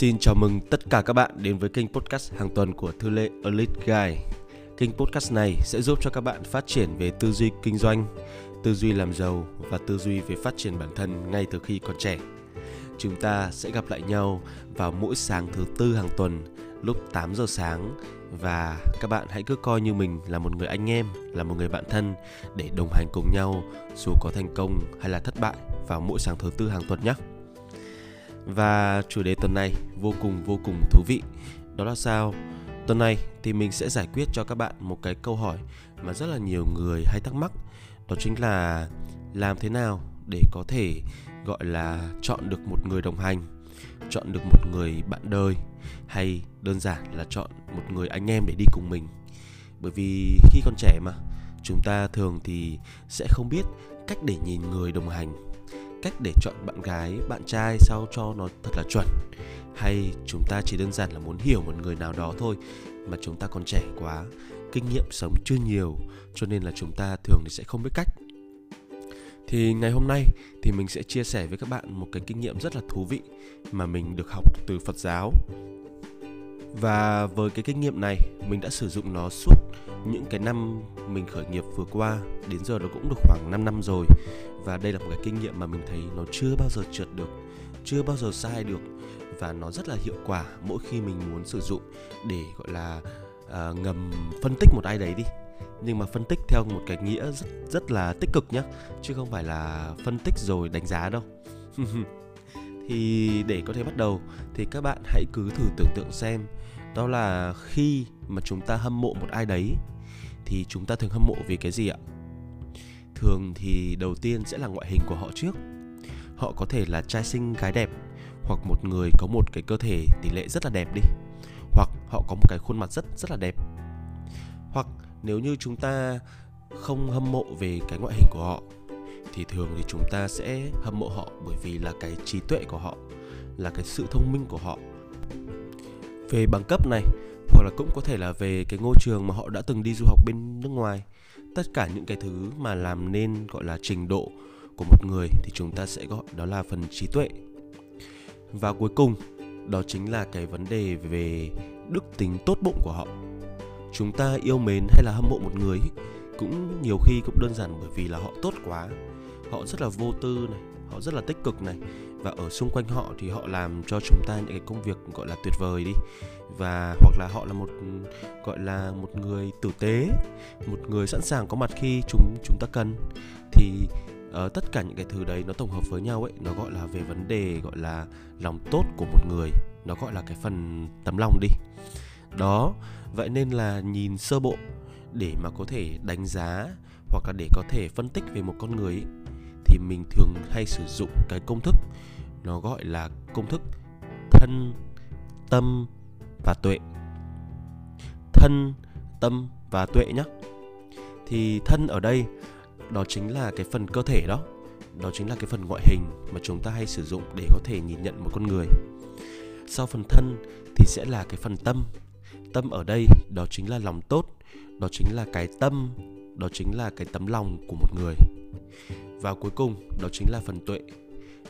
Xin chào mừng tất cả các bạn đến với kênh podcast hàng tuần của Thư Lệ Elite Guy. Kênh podcast này sẽ giúp cho các bạn phát triển về tư duy kinh doanh, tư duy làm giàu và tư duy về phát triển bản thân ngay từ khi còn trẻ. Chúng ta sẽ gặp lại nhau vào mỗi sáng thứ tư hàng tuần lúc 8 giờ sáng và các bạn hãy cứ coi như mình là một người anh em, là một người bạn thân để đồng hành cùng nhau dù có thành công hay là thất bại vào mỗi sáng thứ tư hàng tuần nhé. Và chủ đề tuần này vô cùng vô cùng thú vị. Đó là sao? Tuần này thì mình sẽ giải quyết cho các bạn một cái câu hỏi mà rất là nhiều người hay thắc mắc. Đó chính là làm thế nào để có thể gọi là chọn được một người đồng hành, chọn được một người bạn đời hay đơn giản là chọn một người anh em để đi cùng mình. Bởi vì khi còn trẻ mà, chúng ta thường thì sẽ không biết cách để nhìn người đồng hành cách để chọn bạn gái, bạn trai sao cho nó thật là chuẩn? Hay chúng ta chỉ đơn giản là muốn hiểu một người nào đó thôi, mà chúng ta còn trẻ quá, kinh nghiệm sống chưa nhiều, cho nên là chúng ta thường thì sẽ không biết cách. Thì ngày hôm nay thì mình sẽ chia sẻ với các bạn một cái kinh nghiệm rất là thú vị mà mình được học từ Phật giáo và với cái kinh nghiệm này mình đã sử dụng nó suốt những cái năm mình khởi nghiệp vừa qua. Đến giờ nó cũng được khoảng 5 năm rồi. Và đây là một cái kinh nghiệm mà mình thấy nó chưa bao giờ trượt được chưa bao giờ sai được. Và nó rất là hiệu quả mỗi khi mình muốn sử dụng để gọi là uh, ngầm phân tích một ai đấy đi. Nhưng mà phân tích theo một cái nghĩa rất rất là tích cực nhé chứ không phải là phân tích rồi đánh giá đâu. Thì để có thể bắt đầu thì các bạn hãy cứ thử tưởng tượng xem đó là khi mà chúng ta hâm mộ một ai đấy, thì chúng ta thường hâm mộ vì cái gì ạ? Thường thì đầu tiên sẽ là ngoại hình của họ trước. Họ có thể là trai xinh, gái đẹp, hoặc một người có một cái cơ thể tỷ lệ rất là đẹp đi. Hoặc họ có một cái khuôn mặt rất rất là đẹp. Hoặc nếu như chúng ta không hâm mộ về cái ngoại hình của họ, thì thường thì chúng ta sẽ hâm mộ họ bởi vì là cái trí tuệ của họ, là cái sự thông minh của họ về bằng cấp này, hoặc là cũng có thể là về cái ngôi trường mà họ đã từng đi du học bên nước ngoài. Tất cả những cái thứ mà làm nên gọi là trình độ của một người thì chúng ta sẽ gọi đó là phần trí tuệ. Và cuối cùng, đó chính là cái vấn đề về đức tính tốt bụng của họ. Chúng ta yêu mến hay là hâm mộ một người cũng nhiều khi cũng đơn giản bởi vì là họ tốt quá, họ rất là vô tư này họ rất là tích cực này. Và ở xung quanh họ thì họ làm cho chúng ta những cái công việc gọi là tuyệt vời đi. Và hoặc là họ là một gọi là một người tử tế một người sẵn sàng có mặt khi chúng chúng ta cần. Thì uh, tất cả những cái thứ đấy nó tổng hợp với nhau ấy nó gọi là về vấn đề gọi là lòng tốt của một người. Nó gọi là cái phần tấm lòng đi. Đó vậy nên là nhìn sơ bộ để mà có thể đánh giá hoặc là để có thể phân tích về một con người ấy, thì mình thường hay sử dụng cái công thức, nó gọi là công thức thân, tâm và tuệ. Thân, tâm và tuệ nhé thì thân ở đây, đó chính là cái phần cơ thể đó. Đó chính là cái phần ngoại hình mà chúng ta hay sử dụng để có thể nhìn nhận một con người. Sau phần thân thì sẽ là cái phần tâm. Tâm ở đây, đó chính là lòng tốt, đó chính là cái tâm, đó chính là cái tấm lòng của một người và cuối cùng đó chính là phần tuệ.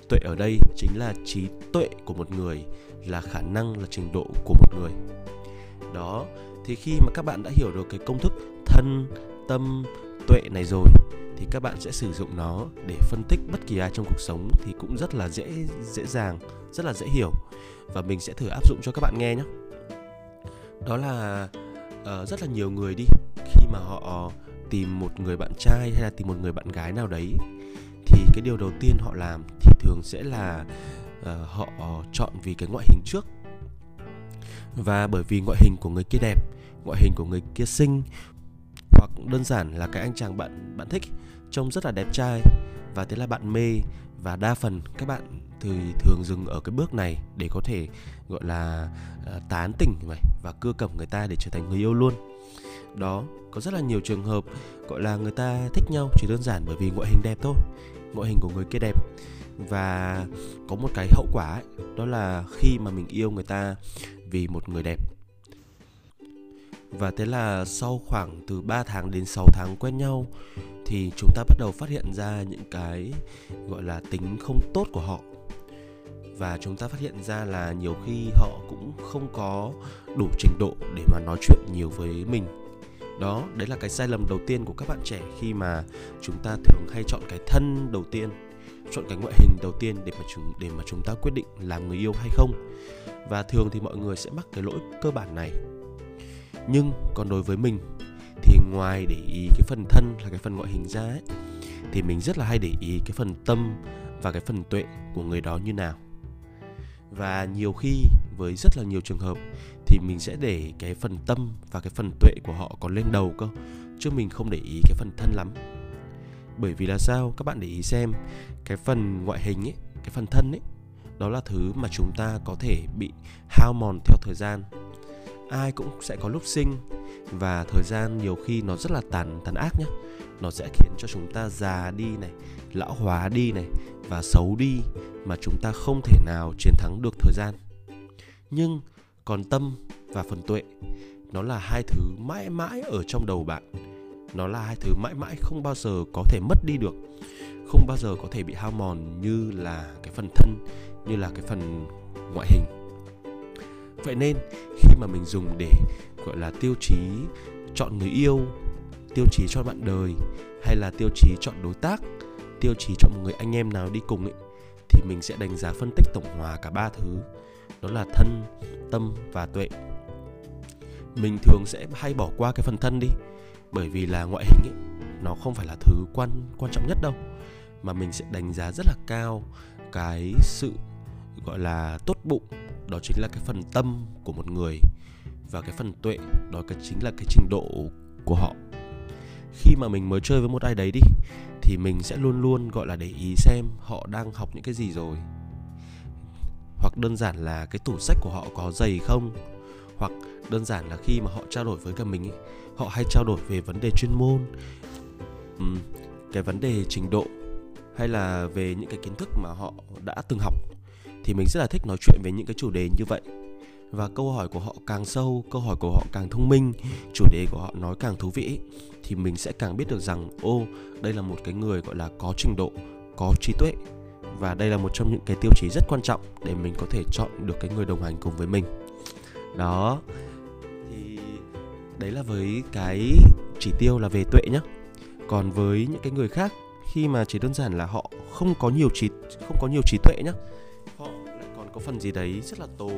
Tuệ ở đây chính là trí tuệ của một người là khả năng là trình độ của một người. Đó thì khi mà các bạn đã hiểu được cái công thức thân tâm tuệ này rồi thì các bạn sẽ sử dụng nó để phân tích bất kỳ ai trong cuộc sống thì cũng rất là dễ dễ dàng rất là dễ hiểu. Và mình sẽ thử áp dụng cho các bạn nghe nhé. Đó là uh, rất là nhiều người đi khi mà họ tìm một người bạn trai hay là tìm một người bạn gái nào đấy thì cái điều đầu tiên họ làm thì thường sẽ là uh, họ chọn vì cái ngoại hình trước. Và bởi vì ngoại hình của người kia đẹp ngoại hình của người kia xinh hoặc đơn giản là cái anh chàng bạn bạn thích trông rất là đẹp trai và thế là bạn mê. Và đa phần các bạn thì thường dừng ở cái bước này để có thể gọi là uh, tán tỉnh vậy và cưa cẩm người ta để trở thành người yêu luôn đó có rất là nhiều trường hợp gọi là người ta thích nhau chỉ đơn giản bởi vì ngoại hình đẹp thôi ngoại hình của người kia đẹp. Và có một cái hậu quả ấy, đó là khi mà mình yêu người ta vì một người đẹp. Và thế là sau khoảng từ 3 tháng đến 6 tháng quen nhau thì chúng ta bắt đầu phát hiện ra những cái gọi là tính không tốt của họ. Và chúng ta phát hiện ra là nhiều khi họ cũng không có đủ trình độ để mà nói chuyện nhiều với mình đó, đấy là cái sai lầm đầu tiên của các bạn trẻ khi mà chúng ta thường hay chọn cái thân đầu tiên, chọn cái ngoại hình đầu tiên để mà chúng, để mà chúng ta quyết định làm người yêu hay không. Và thường thì mọi người sẽ mắc cái lỗi cơ bản này. Nhưng còn đối với mình thì ngoài để ý cái phần thân là cái phần ngoại hình ra ấy, thì mình rất là hay để ý cái phần tâm và cái phần tuệ của người đó như nào. Và nhiều khi với rất là nhiều trường hợp thì mình sẽ để cái phần tâm và cái phần tuệ của họ còn lên đầu cơ, chứ mình không để ý cái phần thân lắm. Bởi vì là sao? Các bạn để ý xem, cái phần ngoại hình ấy, cái phần thân ấy, đó là thứ mà chúng ta có thể bị hao mòn theo thời gian. Ai cũng sẽ có lúc sinh và thời gian nhiều khi nó rất là tàn tàn ác nhé nó sẽ khiến cho chúng ta già đi này, lão hóa đi này và xấu đi mà chúng ta không thể nào chiến thắng được thời gian. Nhưng còn tâm và phần tuệ. Nó là hai thứ mãi mãi ở trong đầu bạn. Nó là hai thứ mãi mãi không bao giờ có thể mất đi được. Không bao giờ có thể bị hao mòn như là cái phần thân, như là cái phần ngoại hình. Vậy nên, khi mà mình dùng để, gọi là, tiêu chí chọn người yêu, tiêu chí cho bạn đời, hay là tiêu chí chọn đối tác, tiêu chí chọn một người anh em nào đi cùng ấy, thì mình sẽ đánh giá phân tích tổng hòa cả ba thứ đó là thân, tâm và tuệ. Mình thường sẽ hay bỏ qua cái phần thân đi, bởi vì là ngoại hình ấy, nó không phải là thứ quan quan trọng nhất đâu, mà mình sẽ đánh giá rất là cao cái sự, gọi là, tốt bụng, đó chính là cái phần tâm của một người và cái phần tuệ, đó cái chính là cái trình độ của họ. Khi mà mình mới chơi với một ai đấy đi, thì mình sẽ luôn luôn, gọi là, để ý xem họ đang học những cái gì rồi hoặc đơn giản là cái tủ sách của họ có dày không? Hoặc đơn giản là khi mà họ trao đổi với cả mình ấy, họ hay trao đổi về vấn đề chuyên môn cái vấn đề trình độ hay là về những cái kiến thức mà họ đã từng học thì mình rất là thích nói chuyện về những cái chủ đề như vậy. Và câu hỏi của họ càng sâu câu hỏi của họ càng thông minh chủ đề của họ nói càng thú vị thì mình sẽ càng biết được rằng ô đây là một cái người gọi là có trình độ có trí tuệ và đây là một trong những cái tiêu chí rất quan trọng để mình có thể chọn được cái người đồng hành cùng với mình. Đó, thì đấy là với cái chỉ tiêu là về tuệ nhé còn với những cái người khác, khi mà chỉ đơn giản là họ không có nhiều trí, không có nhiều trí tuệ nhé họ lại còn có phần gì đấy rất là tồ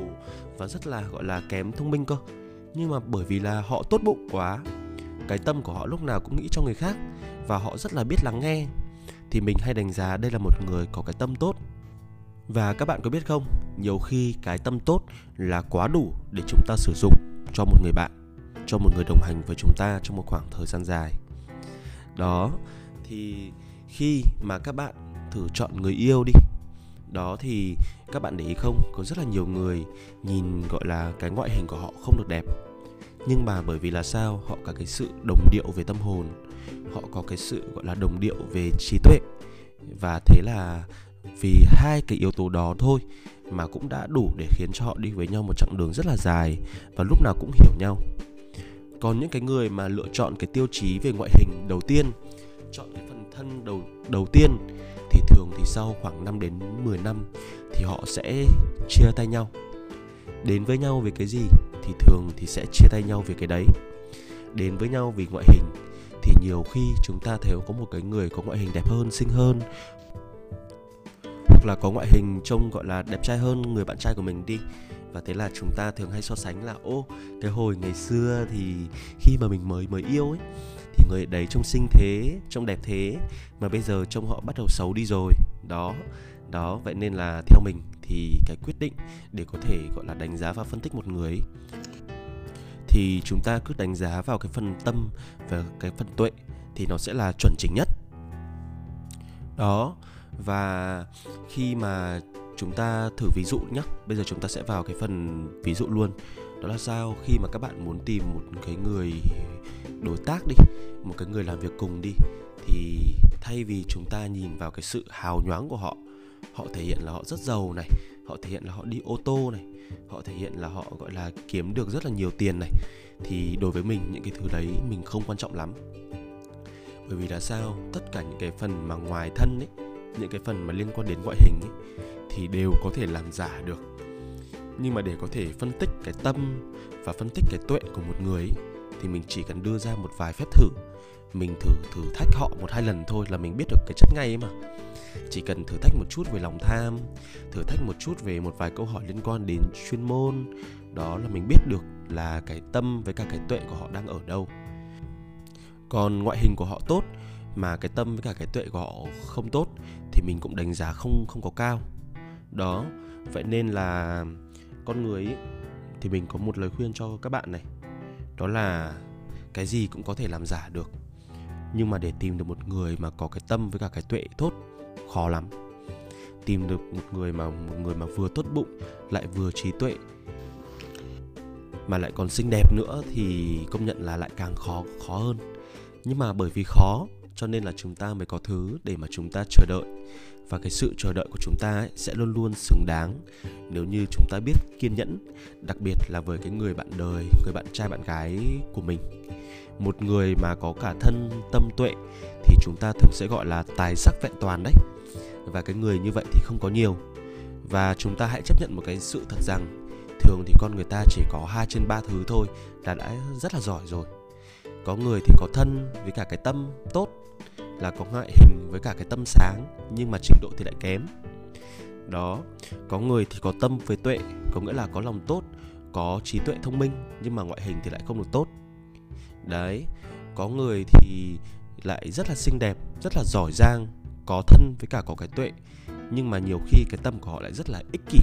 và rất là, gọi là, kém thông minh cơ. Nhưng mà bởi vì là họ tốt bụng quá, cái tâm của họ lúc nào cũng nghĩ cho người khác và họ rất là biết lắng nghe thì mình hay đánh giá đây là một người có cái tâm tốt. Và các bạn có biết không, nhiều khi cái tâm tốt là quá đủ để chúng ta sử dụng cho một người bạn, cho một người đồng hành với chúng ta trong một khoảng thời gian dài. Đó, thì khi mà các bạn thử chọn người yêu đi, đó thì các bạn để ý không, có rất là nhiều người nhìn, gọi là, cái ngoại hình của họ không được đẹp. Nhưng mà bởi vì là sao, họ cả cái sự đồng điệu về tâm hồn họ có cái sự, gọi là, đồng điệu về trí tuệ. Và thế là vì hai cái yếu tố đó thôi mà cũng đã đủ để khiến cho họ đi với nhau một chặng đường rất là dài và lúc nào cũng hiểu nhau. Còn những cái người mà lựa chọn cái tiêu chí về ngoại hình đầu tiên, chọn cái phần thân đầu đầu tiên thì thường thì sau khoảng 5 đến 10 năm thì họ sẽ chia tay nhau. Đến với nhau về cái gì thì thường thì sẽ chia tay nhau về cái đấy. Đến với nhau vì ngoại hình thì nhiều khi chúng ta thấy có một cái người có ngoại hình đẹp hơn xinh hơn. Hoặc là có ngoại hình trông gọi là đẹp trai hơn người bạn trai của mình đi. Và thế là chúng ta thường hay so sánh là ô cái hồi ngày xưa thì khi mà mình mới mới yêu ấy thì người đấy trông xinh thế trông đẹp thế mà bây giờ trông họ bắt đầu xấu đi rồi. Đó đó vậy nên là theo mình thì cái quyết định để có thể gọi là đánh giá và phân tích một người ấy, thì chúng ta cứ đánh giá vào cái phần tâm và cái phần tuệ thì nó sẽ là chuẩn chỉnh nhất. Đó, và khi mà chúng ta thử ví dụ nhé bây giờ chúng ta sẽ vào cái phần ví dụ luôn. Đó là sao? Khi mà các bạn muốn tìm một cái người đối tác đi, một cái người làm việc cùng đi, thì thay vì chúng ta nhìn vào cái sự hào nhoáng của họ họ thể hiện là họ rất giàu này họ thể hiện là họ đi ô tô này họ thể hiện là họ gọi là kiếm được rất là nhiều tiền này. Thì đối với mình những cái thứ đấy mình không quan trọng lắm. Bởi vì là sao? Tất cả những cái phần mà ngoài thân ấy những cái phần mà liên quan đến ngoại hình ấy thì đều có thể làm giả được. Nhưng mà để có thể phân tích cái tâm và phân tích cái tuệ của một người ấy, thì mình chỉ cần đưa ra một vài phép thử. Mình thử thử thách họ một hai lần thôi là mình biết được cái chất ngay ấy mà. Chỉ cần thử thách một chút về lòng tham thử thách một chút về một vài câu hỏi liên quan đến chuyên môn đó là mình biết được là cái tâm với cả cái tuệ của họ đang ở đâu. Còn ngoại hình của họ tốt mà cái tâm với cả cái tuệ của họ không tốt thì mình cũng đánh giá không không có cao. Đó vậy nên là con người ấy, thì mình có một lời khuyên cho các bạn này đó là cái gì cũng có thể làm giả được. Nhưng mà để tìm được một người mà có cái tâm với cả cái tuệ tốt, khó lắm. Tìm được một người mà, một người mà vừa tốt bụng, lại vừa trí tuệ, mà lại còn xinh đẹp nữa thì công nhận là lại càng khó khó hơn. Nhưng mà bởi vì khó cho nên là chúng ta mới có thứ để mà chúng ta chờ đợi. Và cái sự chờ đợi của chúng ta ấy sẽ luôn luôn xứng đáng nếu như chúng ta biết kiên nhẫn, đặc biệt là với cái người bạn đời, người bạn trai, bạn gái của mình. Một người mà có cả thân tâm tuệ thì chúng ta thường sẽ gọi là tài sắc vẹn toàn đấy. Và cái người như vậy thì không có nhiều. Và chúng ta hãy chấp nhận một cái sự thật rằng, thường thì con người ta chỉ có hai trên ba thứ thôi là đã rất là giỏi rồi có người thì có thân với cả cái tâm tốt, là có ngoại hình với cả cái tâm sáng, nhưng mà trình độ thì lại kém. Đó, có người thì có tâm với tuệ, có nghĩa là có lòng tốt, có trí tuệ thông minh, nhưng mà ngoại hình thì lại không được tốt. Đấy, có người thì lại rất là xinh đẹp, rất là giỏi giang, có thân với cả có cái tuệ, nhưng mà nhiều khi cái tâm của họ lại rất là ích kỷ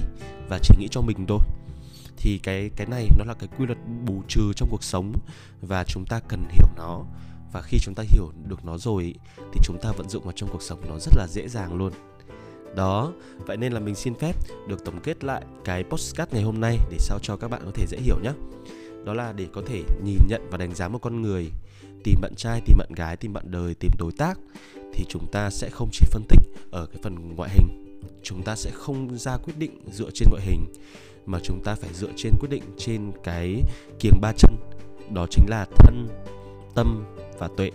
và chỉ nghĩ cho mình thôi thì cái cái này nó là cái quy luật bù trừ trong cuộc sống và chúng ta cần hiểu nó. Và khi chúng ta hiểu được nó rồi thì chúng ta vận dụng vào trong cuộc sống nó rất là dễ dàng luôn. Đó, vậy nên là mình xin phép được tổng kết lại cái postcard ngày hôm nay để sao cho các bạn có thể dễ hiểu nhé đó là để có thể nhìn nhận và đánh giá một con người, tìm bạn trai, tìm bạn gái, tìm bạn đời, tìm đối tác, thì chúng ta sẽ không chỉ phân tích ở cái phần ngoại hình. Chúng ta sẽ không ra quyết định dựa trên ngoại hình mà chúng ta phải dựa trên quyết định trên cái kiềng ba chân, đó chính là thân, tâm và tuệ.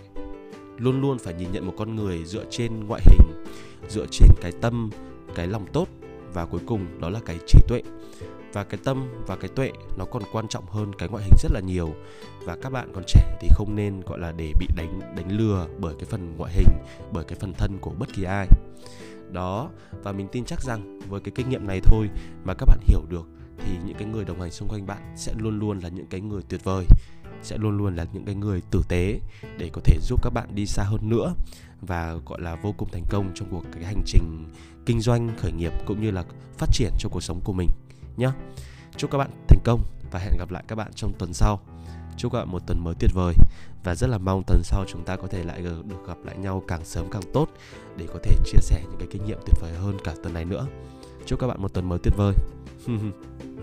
Luôn luôn phải nhìn nhận một con người dựa trên ngoại hình, dựa trên cái tâm, cái lòng tốt và cuối cùng đó là cái trí tuệ. Và cái tâm và cái tuệ nó còn quan trọng hơn cái ngoại hình rất là nhiều. Và các bạn còn trẻ thì không nên, gọi là, để bị đánh đánh lừa bởi cái phần ngoại hình, bởi cái phần thân của bất kỳ ai. Đó, và mình tin chắc rằng với cái kinh nghiệm này thôi mà các bạn hiểu được thì những cái người đồng hành xung quanh bạn sẽ luôn luôn là những cái người tuyệt vời, sẽ luôn luôn là những cái người tử tế để có thể giúp các bạn đi xa hơn nữa và, gọi là, vô cùng thành công trong cuộc cái hành trình kinh doanh, khởi nghiệp cũng như là phát triển trong cuộc sống của mình nhé chúc các bạn thành công và hẹn gặp lại các bạn trong tuần sau. Chúc các bạn một tuần mới tuyệt vời và rất là mong tuần sau chúng ta có thể lại được gặp lại nhau càng sớm càng tốt để có thể chia sẻ những cái kinh nghiệm tuyệt vời hơn cả tuần này nữa chúc các bạn một tuần mới tuyệt vời.